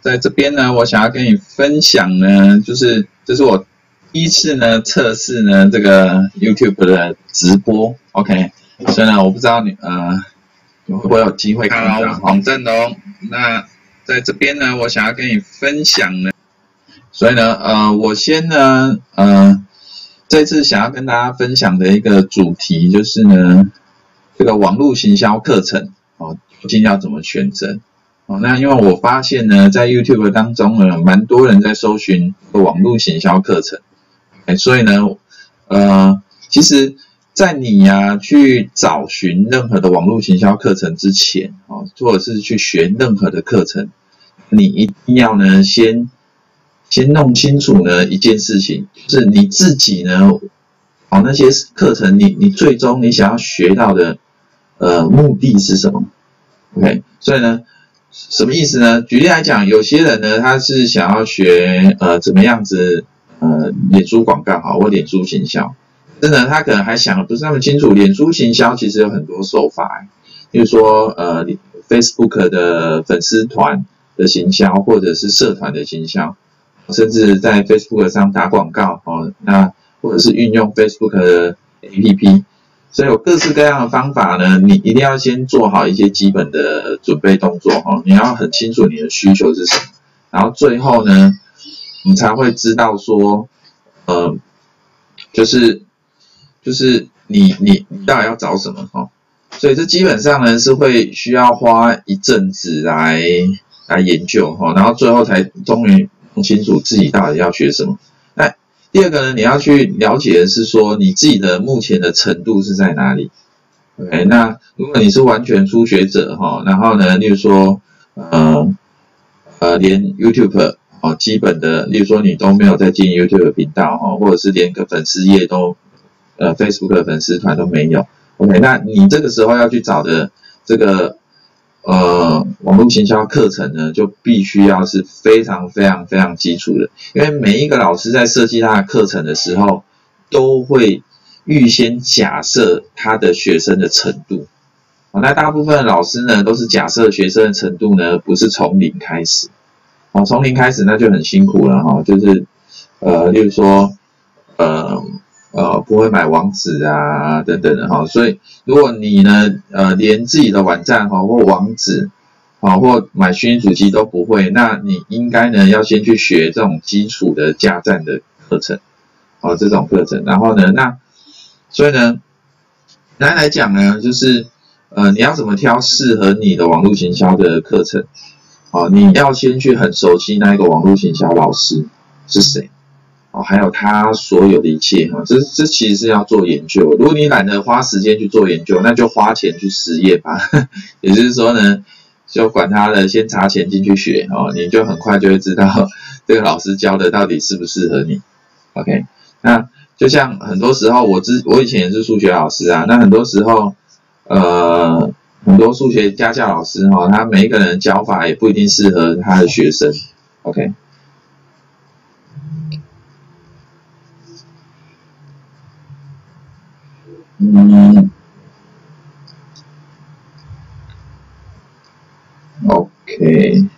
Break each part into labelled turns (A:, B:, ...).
A: 在这边呢，我想要跟你分享呢，就是这是我第一次呢测试呢这个 YouTube 的直播，OK，所以呢，我不知道你呃会不会有机会看到黄振龙。那在这边呢，我想要跟你分享呢，所以呢，呃，我先呢，呃，这次想要跟大家分享的一个主题就是呢，这个网络行销课程哦，究竟要怎么选择？哦，那因为我发现呢，在 YouTube 当中呢，蛮多人在搜寻网络行销课程，哎，所以呢，呃，其实，在你呀、去找寻任何的网络行销课程之前，哦，或者是去学任何的课程，你一定要呢，先先弄清楚呢一件事情，就是你自己呢，哦，那些课程，你你最终你想要学到的，呃，目的是什么？OK，所以呢。什么意思呢？举例来讲，有些人呢，他是想要学呃怎么样子呃脸书广告好，或脸书行销，真的他可能还想的不是那么清楚。脸书行销其实有很多手法，比如说呃 Facebook 的粉丝团的行销，或者是社团的行销，甚至在 Facebook 上打广告哦，那或者是运用 Facebook 的 APP。所以有各式各样的方法呢，你一定要先做好一些基本的准备动作哈，你要很清楚你的需求是什么，然后最后呢，你才会知道说，呃，就是就是你你你到底要找什么哈，所以这基本上呢是会需要花一阵子来来研究哈，然后最后才终于弄清楚自己到底要学什么。第二个呢，你要去了解的是说你自己的目前的程度是在哪里。OK，那如果你是完全初学者哈，然后呢，例如说，呃呃，连 YouTube 哦，基本的，例如说你都没有在经营 YouTube 频道哈，或者是连个粉丝页都，呃，Facebook 的粉丝团都没有。OK，那你这个时候要去找的这个。呃，网络行销课程呢，就必须要是非常非常非常基础的，因为每一个老师在设计他的课程的时候，都会预先假设他的学生的程度。哦，那大部分老师呢，都是假设学生的程度呢，不是从零开始。哦，从零开始那就很辛苦了哈，就是呃，例如说，呃。呃，不会买网址啊，等等的哈，所以如果你呢，呃，连自己的网站哈或网址，啊或买虚拟主机都不会，那你应该呢要先去学这种基础的架站的课程，哦，这种课程，然后呢，那所以呢，来来讲呢，就是呃，你要怎么挑适合你的网络行销的课程？哦，你要先去很熟悉那一个网络行销老师是谁。哦，还有他所有的一切哈，这这其实是要做研究。如果你懒得花时间去做研究，那就花钱去实验吧。也就是说呢，就管他的，先砸钱进去学哦，你就很快就会知道这个老师教的到底适不适合你。OK，那就像很多时候我之我以前也是数学老师啊，那很多时候呃很多数学家教老师哈，他每一个人教法也不一定适合他的学生。OK。嗯，OK，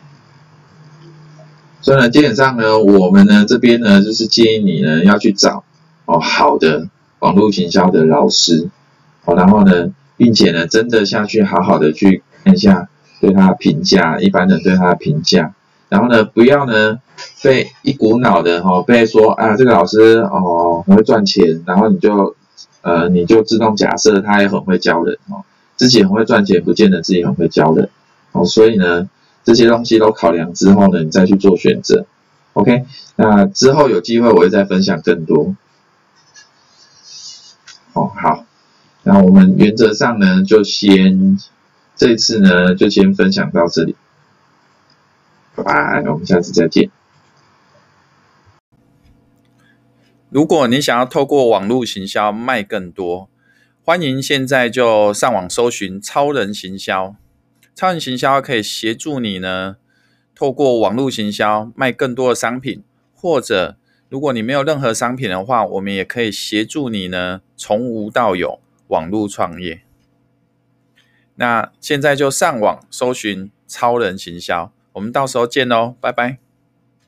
A: 所以呢，基本上呢，我们呢这边呢，就是建议你呢要去找哦好的网络行销的老师，哦，然后呢，并且呢，真的下去好好的去看一下对他的评价，一般人对他的评价，然后呢，不要呢被一股脑的哈、哦、被说啊这个老师哦很会赚钱，然后你就。呃，你就自动假设他也很会教人哦，自己很会赚钱，不见得自己很会教人哦，所以呢，这些东西都考量之后呢，你再去做选择，OK？那之后有机会我会再分享更多。哦，好，那我们原则上呢，就先这次呢，就先分享到这里，拜拜，我们下次再见。
B: 如果你想要透过网络行销卖更多，欢迎现在就上网搜寻超人行销。超人行销可以协助你呢，透过网络行销卖更多的商品，或者如果你没有任何商品的话，我们也可以协助你呢，从无到有网络创业。那现在就上网搜寻超人行销，我们到时候见喽，拜拜。